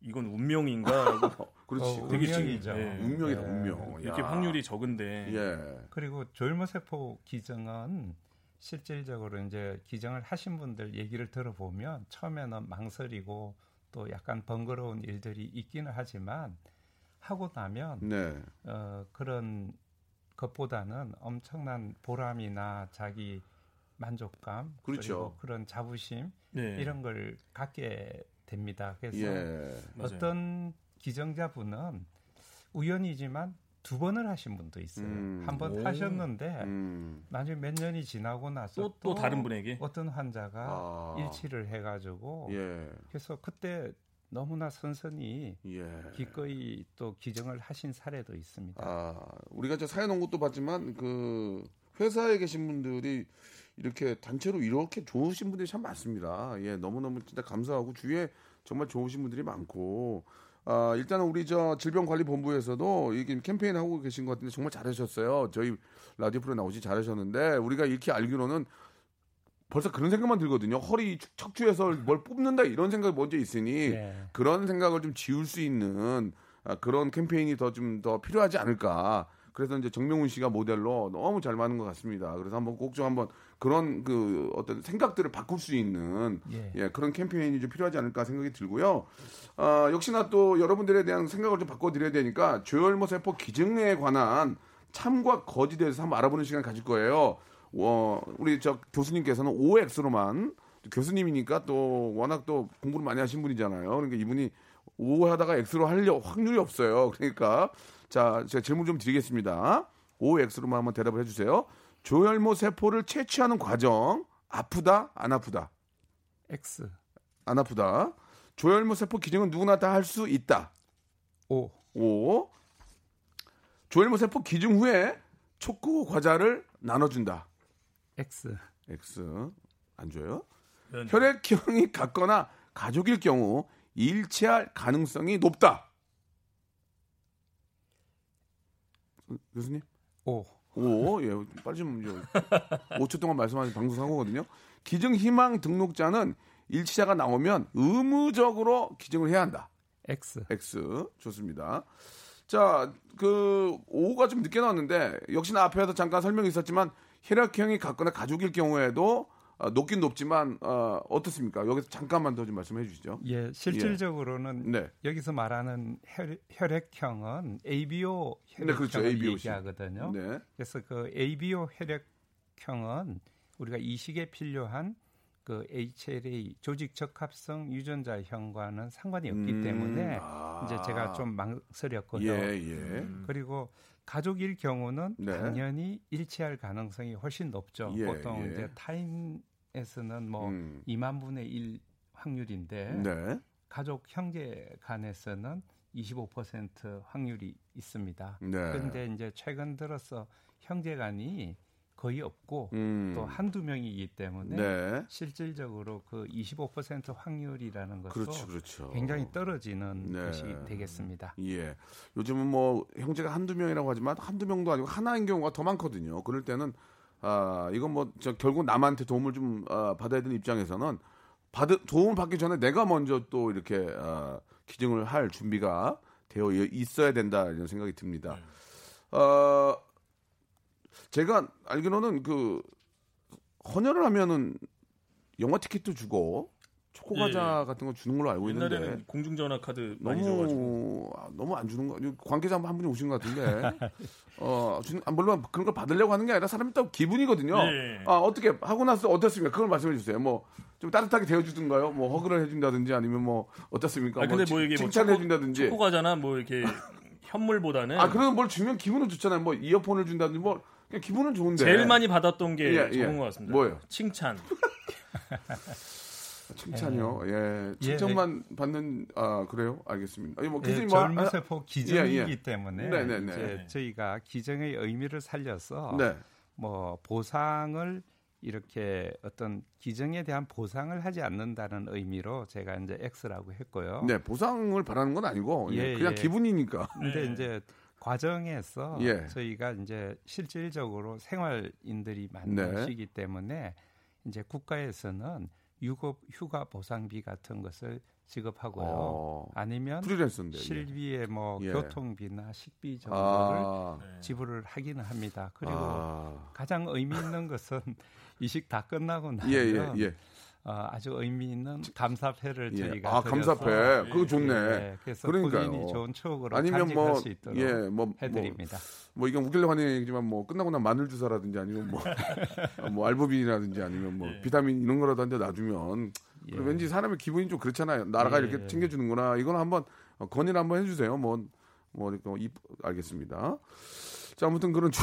이건 운명인가 하고 그렇지 어, 되게 운명이죠. 지- 예. 운명이다 예. 운명 이렇게 야. 확률이 적은데 예 그리고 조혈모세포 기증은 실질적으로 이제 기증을 하신 분들 얘기를 들어보면 처음에는 망설이고 또 약간 번거로운 일들이 있기는 하지만 하고 나면 네 어, 그런 것보다는 엄청난 보람이나 자기 만족감 그렇죠. 그리고 그런 자부심 네. 이런 걸 갖게 됩니다. 그래서 예. 맞아요. 어떤 기증자분은 우연이지만 두 번을 하신 분도 있어요. 음. 한번 오. 하셨는데 음. 나중에 몇 년이 지나고 나서 또, 또 다른 분에게 어떤 환자가 아. 일치를 해가지고 예. 그래서 그때 너무나 선선히 예. 기꺼이 또 기증을 하신 사례도 있습니다. 아, 우리가 저 사연 온 것도 봤지만 그 회사에 계신 분들이 이렇게 단체로 이렇게 좋으신 분들이 참 많습니다. 예, 너무너무 진짜 감사하고 주위에 정말 좋으신 분들이 많고 아, 일단은 우리 저 질병관리본부에서도 이게 캠페인 하고 계신 것 같은데 정말 잘하셨어요. 저희 라디오 프로 나오시 잘하셨는데 우리가 이렇게 알기로는 벌써 그런 생각만 들거든요. 허리 축- 척추에서 뭘 뽑는다 이런 생각이 먼저 있으니 네. 그런 생각을 좀 지울 수 있는 아, 그런 캠페인이 더 좀더 필요하지 않을까. 그래서 이제 정명훈 씨가 모델로 너무 잘 맞는 것 같습니다. 그래서 한번 꼭 좀 한번 그런 그 어떤 생각들을 바꿀 수 있는 예. 예, 그런 캠페인이 좀 필요하지 않을까 생각이 들고요. 아, 역시나 또 여러분들에 대한 생각을 좀 바꿔드려야 되니까 조혈모 세포 기증에 관한 참과 거짓에 대해서 한번 알아보는 시간 가질 거예요. 어, 우리 저 교수님께서는 OX로만 교수님이니까 또 워낙 또 공부를 많이 하신 분이잖아요. 그러니까 이분이 O 하다가 X로 하려 확률이 없어요. 그러니까 자 제가 질문 좀 드리겠습니다. OX로만 한번 대답을 해주세요. 조혈모 세포를 채취하는 과정 아프다 안 아프다? X. 안 아프다. 조혈모 세포 기증은 누구나 다 할 수 있다. O. O. 조혈모 세포 기증 후에 초코 과자를 나눠준다. X. X. 안 줘요. 면. 혈액형이 같거나 가족일 경우 일치할 가능성이 높다. 교수님? O. 오, 예, 빨리 좀, 좀 5초 동안 말씀하신 방송 사고거든요. 기증 희망 등록자는 일치자가 나오면 의무적으로 기증을 해야 한다. X. X 좋습니다. 자, 그 O가 좀 늦게 나왔는데 역시나 앞에도 잠깐 설명이 있었지만 혈액형이 같거나 가족일 경우에도 어, 높긴 높지만 어, 어떻습니까? 여기서 잠깐만 더 좀 말씀해 주시죠. 예, 실질적으로는 네. 여기서 말하는 혈, 혈액형은 ABO 네, 그렇죠. 혈액형을 ABO 식. 얘기하거든요. 네. 그래서 그 ABO 혈액형은 우리가 이식에 필요한 그 HLA 조직 적합성 유전자 형과는 상관이 없기 음, 때문에 아. 이제 제가 좀 망설였고요. 예, 예. 그리고 가족일 경우는 네. 당연히 일치할 가능성이 훨씬 높죠. 예, 보통 예. 이제 타인에서는 뭐 음. 2만 분의 1 확률인데 네. 가족 형제 간에서는 25% 확률이 있습니다. 네. 그런데 이제 최근 들어서 형제 간이 거의 없고 음. 또 한두 명이기 때문에 네. 실질적으로 그 25% 확률이라는 것도 그렇죠, 그렇죠. 굉장히 떨어지는 네. 것이 되겠습니다. 예. 요즘은 뭐 형제가 한두 명이라고 하지만 한두 명도 아니고 하나인 경우가 더 많거든요. 그럴 때는 아, 이건 뭐 저 결국 남한테 도움을 좀 아, 받아야 되는 입장에서는 받 도움을 받기 전에 내가 먼저 또 이렇게 아, 기증을 할 준비가 되어 있어야 된다 이런 생각이 듭니다. 어, 제가 알기로는 그 헌혈을 하면은 영화 티켓도 주고 초코 예, 과자 같은 거 주는 걸로 알고 있는데 옛날에는 공중전화 카드 많이 너무 아, 너무 안 주는 거 관계자 한 분이 오신 것 같은데 어 주는 아, 물론 그런 걸 받으려고 하는 게 아니라 사람이 또 기분이거든요. 네. 아 어떻게 하고 나서 어떻습니까? 그걸 말씀해 주세요. 뭐 좀 따뜻하게 데워주든가요? 뭐 허그를 해준다든지 아니면 뭐 어떻습니까? 아 근데 치- 뭐 이게 뭐 칭찬해 초코- 준다든지. 초코 과자나 뭐 이렇게 현물보다는 아 그런 뭘 주면 기분은 좋잖아요. 뭐 이어폰을 준다든지 뭐 기분은 좋은데. 제일 많이 받았던 게 예, 예. 좋은 것 같습니다. 뭐예요? 칭찬. 칭찬이요. 예, 칭찬만 받는 아 그래요? 알겠습니다. 아니 뭐 예, 교수님 뭐 아, 젊은세포 기증이기 예, 예. 때문에 네네네. 이제 저희가 기증의 의미를 살려서 네. 뭐 보상을 이렇게 어떤 기증에 대한 보상을 하지 않는다는 의미로 제가 이제 X라고 했고요. 네, 보상을 바라는 건 아니고 예, 예, 그냥 예. 기분이니까. 근데 이제 과정에서 예. 저희가 이제 실질적으로 생활인들이 네. 많으시기 때문에 이제 국가에서는 유급 휴가 보상비 같은 것을 지급하고요. 어, 아니면 프리랜서인데. 예. 실비의 뭐 예. 교통비나 식비 정도를 아, 지불을 하기는 합니다. 그리고 아. 가장 의미 있는 것은 이식 다 끝나고 나면 예, 예, 예. 어, 아주 의미 있는 감사패를 예. 저희가 아, 드려서 감사패. 그거 좋네. 예, 그래서 그러니까요. 본인이 좋은 추억으로 아니면 간직할 뭐, 수 있도록 예, 뭐, 뭐, 해드립니다. 뭐 이건 웃기려고 하는 얘기지만 뭐 끝나고 나 마늘 주사라든지 아니면 뭐, 뭐 알부빈이라든지 아니면 뭐 비타민 이런 거라도 한대 놔주면 예. 왠지 사람의 기분이 좀 그렇잖아요. 나라가 예. 이렇게 챙겨주는구나. 이건 한번 어, 건의를 한번 해주세요. 뭐, 뭐, 이렇게 뭐 이- 알겠습니다. 자, 아무튼 그런 주,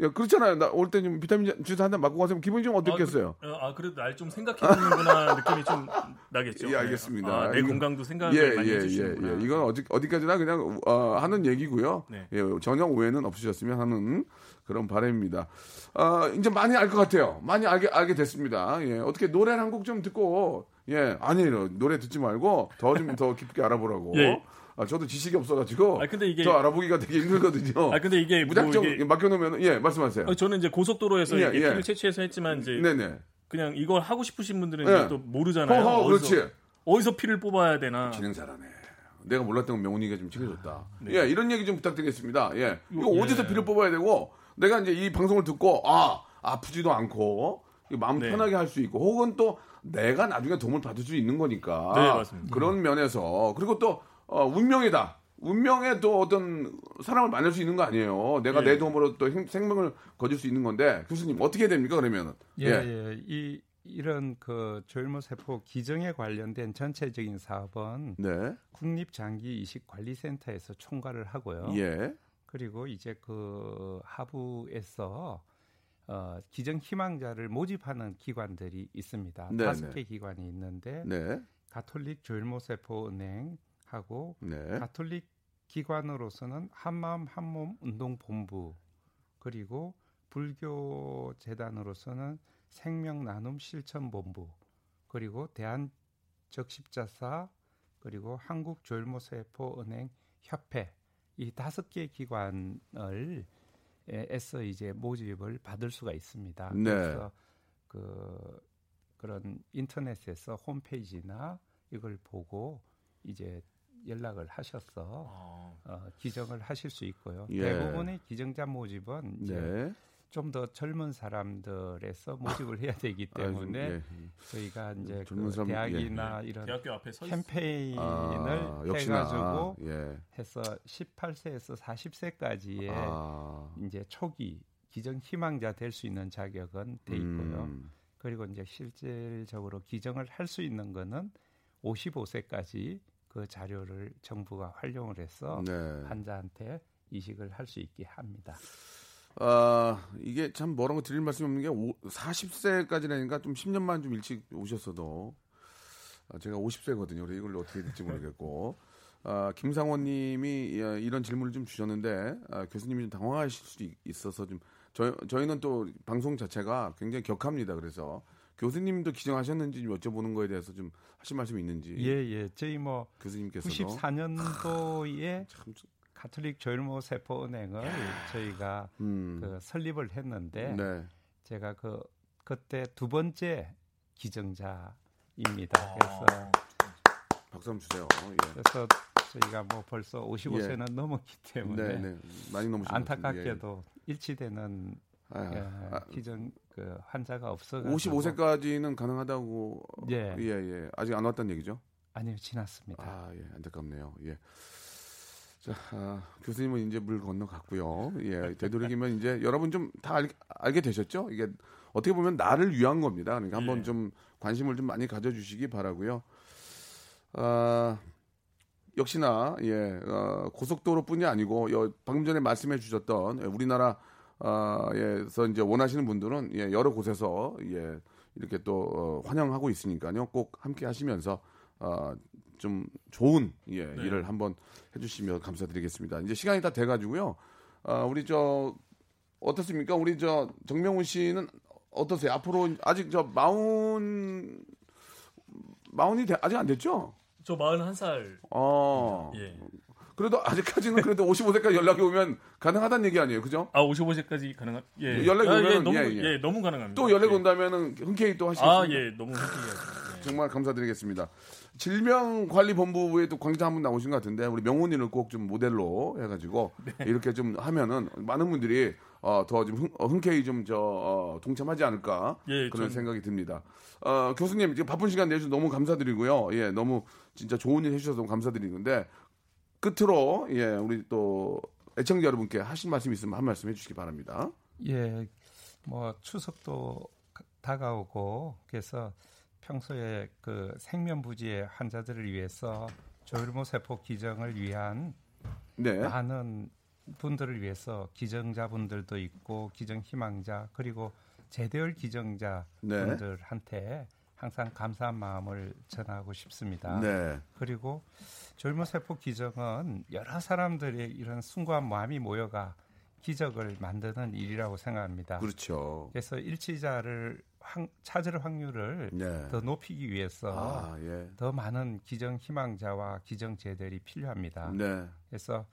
야, 그렇잖아요. 나 올 때 좀 비타민 주사 한대 맞고 가서 기분이 좀 어땠겠어요? 아, 그, 아 그래도 날 좀 생각해주는구나 느낌이 좀 나겠죠. 예, 알겠습니다. 아, 내 이거- 건강도 생각을 많이 예, 예, 해주시는구나. 예. 이건 어디, 어디까지나 그냥 어, 하는 얘기고요. 네. 예, 전혀 오해는 없으셨으면 하는 그런 바람입니다. 아, 이제 많이 알 것 같아요. 많이 알게 알게 됐습니다. 예, 어떻게 노래 한곡 좀 듣고 예, 아니에요. 노래 듣지 말고 더 좀더 깊게 알아보라고. 예. 아, 저도 지식이 없어가지고 아, 근데 이게- 저 알아보기가 되게 힘들거든요. 아 근데 이게 뭐 무작정 이게- 맡겨놓으면 예, 말씀하세요. 아, 저는 이제 고속도로에서 예, 예. 피를 채취해서 했지만 이제 네네. 그냥 이걸 하고 싶으신 분들은 예. 또 모르잖아요. 허허, 어디서, 그렇지. 어디서 피를 뽑아야 되나. 진행 잘하네. 내가 몰랐던 건 명훈이가 좀 챙겨줬다. 네. 예, 이런 얘기 좀 부탁드리겠습니다. 예, 이거 예. 어디서 피를 뽑아야 되고, 내가 이제 이 방송을 듣고, 아, 아프지도 않고, 이 마음 네. 편하게 할 수 있고, 혹은 또 내가 나중에 도움을 받을 수 있는 거니까. 네, 맞습니다. 그런 면에서, 그리고 또, 어, 운명이다. 운명에 또 어떤 사람을 만날 수 있는 거 아니에요. 내가 예. 내 도움으로 또 생- 생명을 거둘 수 있는 건데, 교수님, 어떻게 됩니까, 그러면은? 예, 예. 이 이런 그 조혈모 세포 기증에 관련된 전체적인 사업은 네. 국립 장기 이식 관리 센터에서 총괄을 하고요. 예. 그리고 이제 그 하부에서 어, 기증 희망자를 모집하는 기관들이 있습니다. 네, 다섯 네. 개 기관이 있는데 네. 가톨릭 조일모세포 은행 하고 네. 가톨릭 기관으로서는 한마음 한몸 운동 본부 그리고 불교 재단으로서는 생명 나눔 실천 본부 그리고 대한 적십자사 그리고 한국 조일모세포 은행 협회 이 다섯 개 기관을 에서 이제 모집을 받을 수가 있습니다. 네. 그래서 그 그런 인터넷에서 홈페이지나 이걸 보고 이제 연락을 하셔서 아, 어, 기증을 하실 수 있고요. 예. 대부분의 기증자 모집은 이제 네. 좀더 젊은 사람들에서 모집을 해야 되기 아, 좀, 때문에 예. 저희가 이제 젊은 그 사람, 대학이나 이런 대학교 앞에 서 있어요. 캠페인을 아, 역시나 해가지고 예. 해서 18세에서 40세까지의 아. 이제 초기 기증 희망자 될 수 있는 자격은 돼 있고요. 음. 그리고 이제 실질적으로 기증을 할 수 있는 거는 55세까지 그 자료를 정부가 활용을 해서 네. 환자한테 이식을 할 수 있게 합니다. 아, 이게 참 뭐라고 드릴 말씀이 없는 게 오, 40세까지라니까 좀 10년만 좀 일찍 오셨어도 아, 제가 50세거든요. 그래서 이걸 어떻게 될지 모르겠고 아, 김상원 님이 예, 이런 질문을 좀 주셨는데 아, 교수님이 좀 당황하실 수도 있- 있어서 좀 저희, 저희는 또 방송 자체가 굉장히 격합니다. 그래서 교수님도 기정하셨는지 좀 여쭤보는 거에 대해서 좀 하실 말씀이 있는지 예, 예. 저희 뭐 교수님께서도 94년도에 참, 가톨릭 조일모 세포 은행을 저희가 음, 그 설립을 했는데 네. 제가 그 그때 두 번째 기증자입니다. 아. 그래서 박수 한번 주세요. 예. 그래서 저희가 뭐 벌써 55세는 넘었기 때문에 네, 네. 많이 넘으신 안타깝게도 일치되는 아, 예, 아, 기증 그 환자가 없어 55세까지는 가능하다고 예. 예, 예. 아직 안 왔다는 얘기죠? 아니요 지났습니다. 아, 예. 안타깝네요. 예. 자, 아, 교수님은 이제 물 건너갔고요. 예. 되도록이면 이제 여러분 좀 다 알게 되셨죠? 이게 어떻게 보면 나를 위한 겁니다. 그러니까 한번 예. 좀 관심을 좀 많이 가져 주시기 바라고요. 아, 역시나 예. 어, 고속도로뿐이 아니고 여, 방금 전에 말씀해 주셨던 예, 우리나라 아, 에서 이제 원하시는 분들은 예, 여러 곳에서 예, 이렇게 또 어, 환영하고 있으니까요. 꼭 함께 하시면서 어, 좀 좋은 예, 네. 일을 한번 해주시면 감사드리겠습니다. 이제 시간이 다 돼가지고요. 아, 우리 저 어떻습니까? 우리 저 정명훈 씨는 어떠세요? 앞으로 아직 저 마흔 마흔이 돼- 아직 안 됐죠? 저 41살. 어. 예. 그래도 아직까지는 그래도 55세까지 연락이 오면 가능하다는 얘기 아니에요, 그죠? 아, 55세까지 가능한 예. 연락이 아, 예, 오면은, 너무 예, 예. 너무 가능합니다. 또 연락이 예. 온다면은 흔쾌히 또 하시겠습니다. 아, 예. 너무 흔쾌히하죠. 예. 정말 감사드리겠습니다. 질병관리본부에 또 광장 한분 나오신 것 같은데 우리 명훈이를 꼭 좀 모델로 해가지고 네. 이렇게 좀 하면은 많은 분들이 어, 더좀 흔, 어, 흔쾌히 좀저 어, 동참하지 않을까 예, 그런 전- 생각이 듭니다. 어, 교수님 지금 바쁜 시간 내주셔서 너무 감사드리고요. 예, 너무 진짜 좋은 일 해주셔서 너무 감사드리는데 끝으로 예 우리 또 애청자 여러분께 하실 말씀 있으면 한 말씀 해주시기 바랍니다. 예, 뭐 추석도 가- 다가오고 그래서 평소에 그 생면부지의 환자들을 위해서 조혈모 세포 기증을 위한 네, 많은 분들을 위해서 기증자분들도 있고 기증 희망자 그리고 제대열 기증자 네. 분들한테 항상 감사한 마음을 전하고 싶습니다. 네, 그리고 젊은 세포 기적은 여러 사람들의 이런 숭고한 마음이 모여가 기적을 만드는 일이라고 생각합니다. 그렇죠. 그래서 일치자를 확- 찾을 확률을 네, 더 높이기 위해서 아 예, 더 많은 기정 희망자와 기정 제들이 필요합니다. 네. 그래서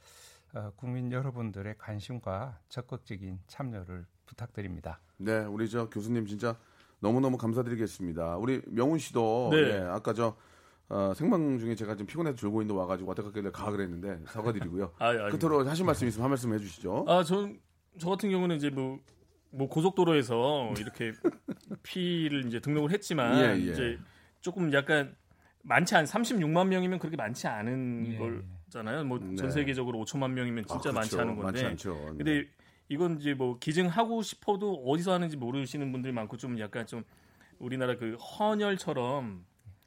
어, 국민 여러분들의 관심과 적극적인 참여를 부탁드립니다. 네, 우리 저 교수님 진짜 너무너무 감사드리겠습니다. 우리 명훈 씨도 네. 예, 아까 저 어, 생방 중에 제가 좀 피곤해서 졸고 있는데 와가지고 왔다 갔길래 가 그랬는데 사과드리고요. 아, 예. 끝으로 하실 말씀 있으면 한 말씀 해주시죠. 아, 전, 저 같은 경우는 이제 뭐, 뭐 고속도로에서 이렇게 피를 이제 등록을 했지만 예, 예. 이제 조금 약간 많지 않 36만 명이면 그렇게 많지 않은 예. 거잖아요. 뭐전 네. 세계적으로 5천만 명이면 진짜 아, 많지 그렇죠. 않은 건데. 많지 않죠. 네. 근데 이건 이제 뭐 기증하고 싶어도 어디서 하는지 모르시는 분들이 많고 좀 약간 좀 우리나라 그 헌혈처럼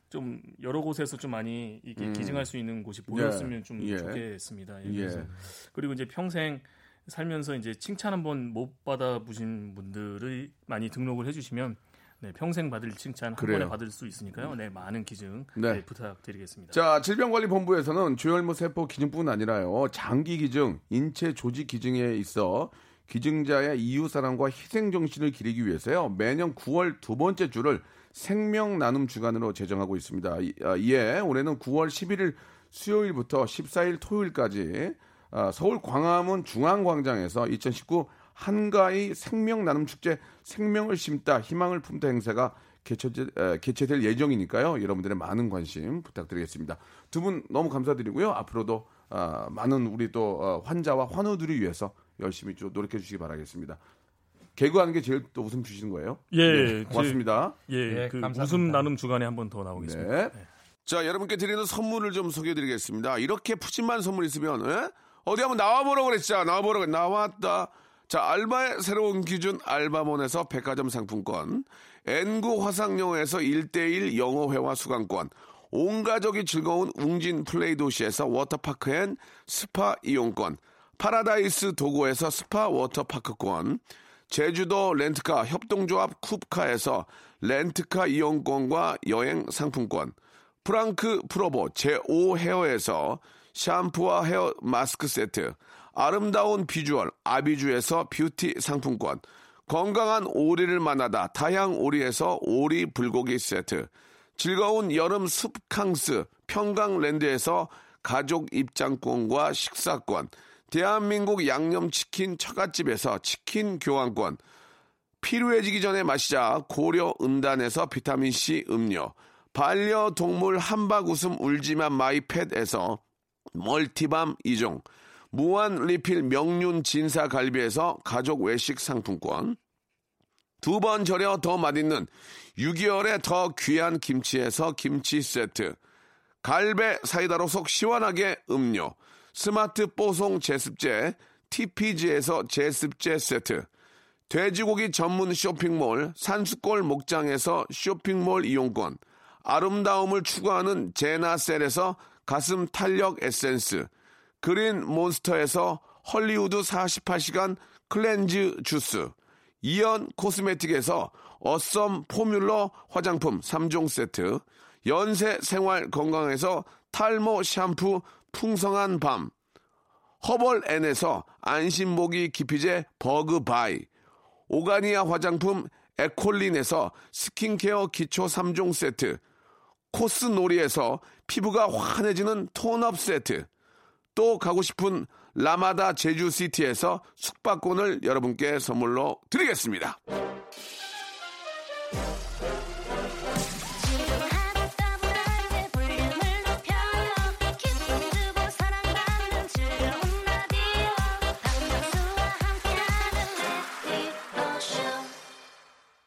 좀 여러 곳에서 좀 많이 이게 음. 기증할 수 있는 곳이 보였으면 좀 예. 좋겠습니다. 예, 예. 그래서 그리고 이제 평생 살면서 이제 칭찬 한번 못 받아 보신 분들이 많이 등록을 해주시면 네, 평생 받을 칭찬 한 그래요. 번에 받을 수 있으니까요. 네, 많은 기증 네. 네, 부탁드리겠습니다. 자, 질병관리본부에서는 조혈모 세포 기증뿐 아니라요. 장기 기증, 인체 조직 기증에 있어 기증자의 이웃 사랑과 희생 정신을 기리기 위해서요. 매년 9월 두 번째 주를 생명 나눔 주간으로 제정하고 있습니다. 이- 아, 이에 올해는 9월 11일 수요일부터 14일 토요일까지 아, 서울 광화문 중앙광장에서 2019 한가위 생명 나눔 축제 생명을 심다 희망을 품다 행사가 에, 개최 될 예정이니까요. 여러분들의 많은 관심 부탁드리겠습니다. 두 분 너무 감사드리고요. 앞으로도 아, 많은 우리 또 어, 환자와 환우들을 위해서 열심히 좀 노력해 주시기 바라겠습니다. 개그하는 게 제일 또 웃음 주시는 거예요? 예, 네, 고맙습니다. 예, 네, 그 감사합니다. 웃음 나눔 주간에 한 번 더 나오겠습니다. 네. 자, 여러분께 드리는 선물을 좀 소개해 드리겠습니다. 이렇게 푸짐한 선물 있으면, 에? 어디 한번 나와보라고 그랬죠? 나와보라고, 나왔다. 자, 알바의 새로운 기준, 알바몬에서 백화점 상품권, 엔구 화상영어에서 1대1 영어회화 수강권, 온 가족이 즐거운 웅진 플레이 도시에서 워터파크 and 스파 이용권, 파라다이스 도고에서 스파 워터파크권, 제주도 렌트카 협동조합 쿱카에서 렌트카 이용권과 여행 상품권, 프랑크 프로보 제오헤어에서 샴푸와 헤어 마스크 세트, 아름다운 비주얼 아비주에서 뷰티 상품권, 건강한 오리를 만나다 다향 오리에서 오리 불고기 세트, 즐거운 여름 숲캉스 평강랜드에서 가족 입장권과 식사권, 대한민국 양념치킨 처갓집에서 치킨 교환권, 필요해지기 전에 마시자. 고려 은단에서 비타민C 음료, 반려동물 한박 웃음 울지만 마이팻에서 멀티밤 2종, 무한 리필 명륜 진사 갈비에서 가족 외식 상품권, 두 번 절여 더 맛있는 6개월에 더 귀한 김치에서 김치 세트, 갈배 사이다로 속 시원하게 음료, 스마트 뽀송 제습제, TPG에서 제습제 세트, 돼지고기 전문 쇼핑몰 산수골 목장에서 쇼핑몰 이용권, 아름다움을 추구하는 제나셀에서 가슴 탄력 에센스, 그린 몬스터에서 헐리우드 48시간 cleanse 주스, 이연 코스메틱에서 Awesome Formula 화장품 3종 세트, 연세 생활 건강에서 탈모 샴푸 풍성한 밤, 허벌 앤에서 안심모기 기피제 버그바이, 오가니아 화장품 에콜린에서 스킨케어 기초 3종 세트, 코스놀이에서 피부가 환해지는 톤업 세트, 또 가고 싶은 라마다 제주시티에서 숙박권을 여러분께 선물로 드리겠습니다.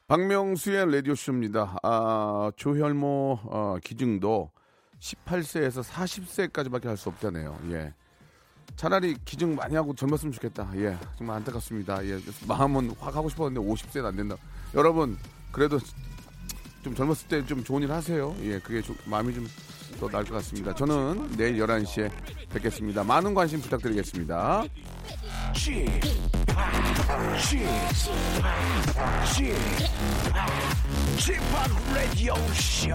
박명수의 라디오쇼입니다. 아, 조혈모 어, 기증도 18세에서 40세까지밖에 할 수 없다네요. 예. 차라리 기증 많이 하고 젊었으면 좋겠다. 예. 정말 안타깝습니다. 예. 마음은 확 하고 싶었는데 50세는 안 된다. 여러분, 그래도 좀 젊었을 때 좀 좋은 일 하세요. 예. 그게 좀 마음이 좀 더 나을 것 같습니다. 저는 내일 11시에 뵙겠습니다. 많은 관심 부탁드리겠습니다. 지팍 라디오 쇼